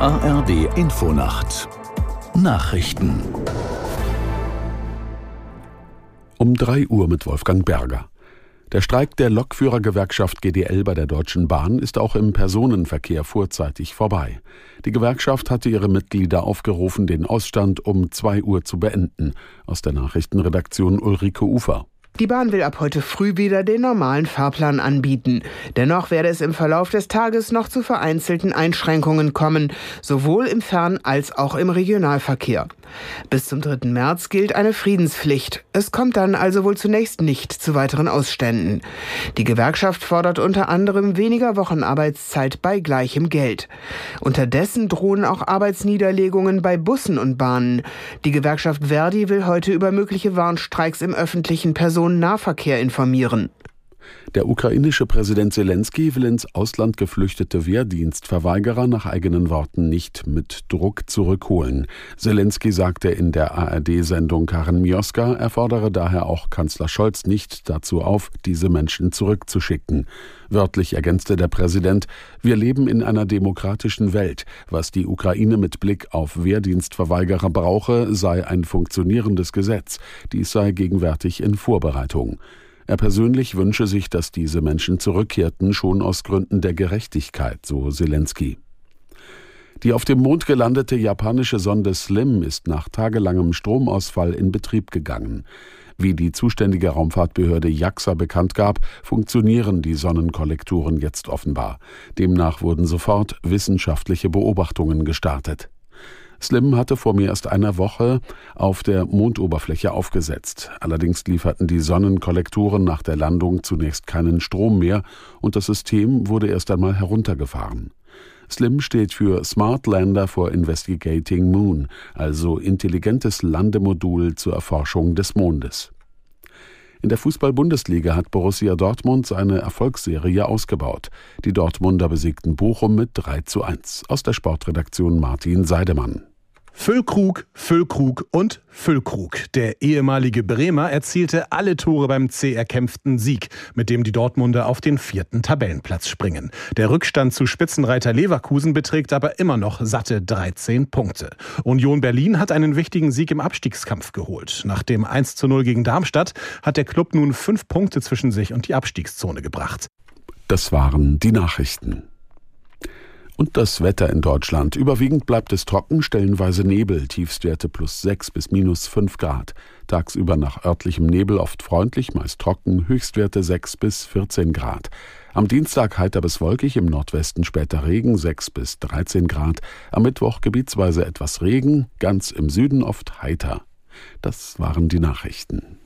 ARD Infonacht Nachrichten um 3 Uhr mit Wolfgang Berger. Der Streik der Lokführergewerkschaft GDL bei der Deutschen Bahn ist auch im Personenverkehr vorzeitig vorbei. Die Gewerkschaft hatte ihre Mitglieder aufgerufen, den Ausstand um 2 Uhr zu beenden. Aus der Nachrichtenredaktion Ulrike Ufer. Die Bahn will ab heute früh wieder den normalen Fahrplan anbieten. Dennoch werde es im Verlauf des Tages noch zu vereinzelten Einschränkungen kommen, sowohl im Fern- als auch im Regionalverkehr. Bis zum 3. März gilt eine Friedenspflicht. Es kommt dann also wohl zunächst nicht zu weiteren Ausständen. Die Gewerkschaft fordert unter anderem weniger Wochenarbeitszeit bei gleichem Geld. Unterdessen drohen auch Arbeitsniederlegungen bei Bussen und Bahnen. Die Gewerkschaft Verdi will heute über mögliche Warnstreiks im öffentlichen Personen Personennahverkehr informieren. Der ukrainische Präsident Zelensky will ins Ausland geflüchtete Wehrdienstverweigerer nach eigenen Worten nicht mit Druck zurückholen. Zelensky sagte in der ARD-Sendung Karen Mioska, er fordere daher auch Kanzler Scholz nicht dazu auf, diese Menschen zurückzuschicken. Wörtlich ergänzte der Präsident, wir leben in einer demokratischen Welt. Was die Ukraine mit Blick auf Wehrdienstverweigerer brauche, sei ein funktionierendes Gesetz. Dies sei gegenwärtig in Vorbereitung. Er persönlich wünsche sich, dass diese Menschen zurückkehrten, schon aus Gründen der Gerechtigkeit, so Zelensky. Die auf dem Mond gelandete japanische Sonde Slim ist nach tagelangem Stromausfall in Betrieb gegangen. Wie die zuständige Raumfahrtbehörde JAXA bekannt gab, funktionieren die Sonnenkollektoren jetzt offenbar. Demnach wurden sofort wissenschaftliche Beobachtungen gestartet. Slim hatte vor mehr als einer Woche auf der Mondoberfläche aufgesetzt. Allerdings lieferten die Sonnenkollektoren nach der Landung zunächst keinen Strom mehr und das System wurde erst einmal heruntergefahren. SLIM steht für Smart Lander for Investigating Moon, also intelligentes Landemodul zur Erforschung des Mondes. In der Fußball-Bundesliga hat Borussia Dortmund seine Erfolgsserie ausgebaut. Die Dortmunder besiegten Bochum mit 3 zu 1. Aus der Sportredaktion Martin Seidemann. Füllkrug, Füllkrug und Füllkrug. Der ehemalige Bremer erzielte alle Tore beim zäh erkämpften Sieg, mit dem die Dortmunder auf den vierten Tabellenplatz springen. Der Rückstand zu Spitzenreiter Leverkusen beträgt aber immer noch satte 13 Punkte. Union Berlin hat einen wichtigen Sieg im Abstiegskampf geholt. Nach dem 1 zu 0 gegen Darmstadt hat der Club nun fünf Punkte zwischen sich und die Abstiegszone gebracht. Das waren die Nachrichten. Und das Wetter in Deutschland. Überwiegend bleibt es trocken, stellenweise Nebel, Tiefstwerte plus 6 bis minus 5 Grad. Tagsüber nach örtlichem Nebel oft freundlich, meist trocken, Höchstwerte 6 bis 14 Grad. Am Dienstag heiter bis wolkig, im Nordwesten später Regen 6 bis 13 Grad. Am Mittwoch gebietsweise etwas Regen, ganz im Süden oft heiter. Das waren die Nachrichten.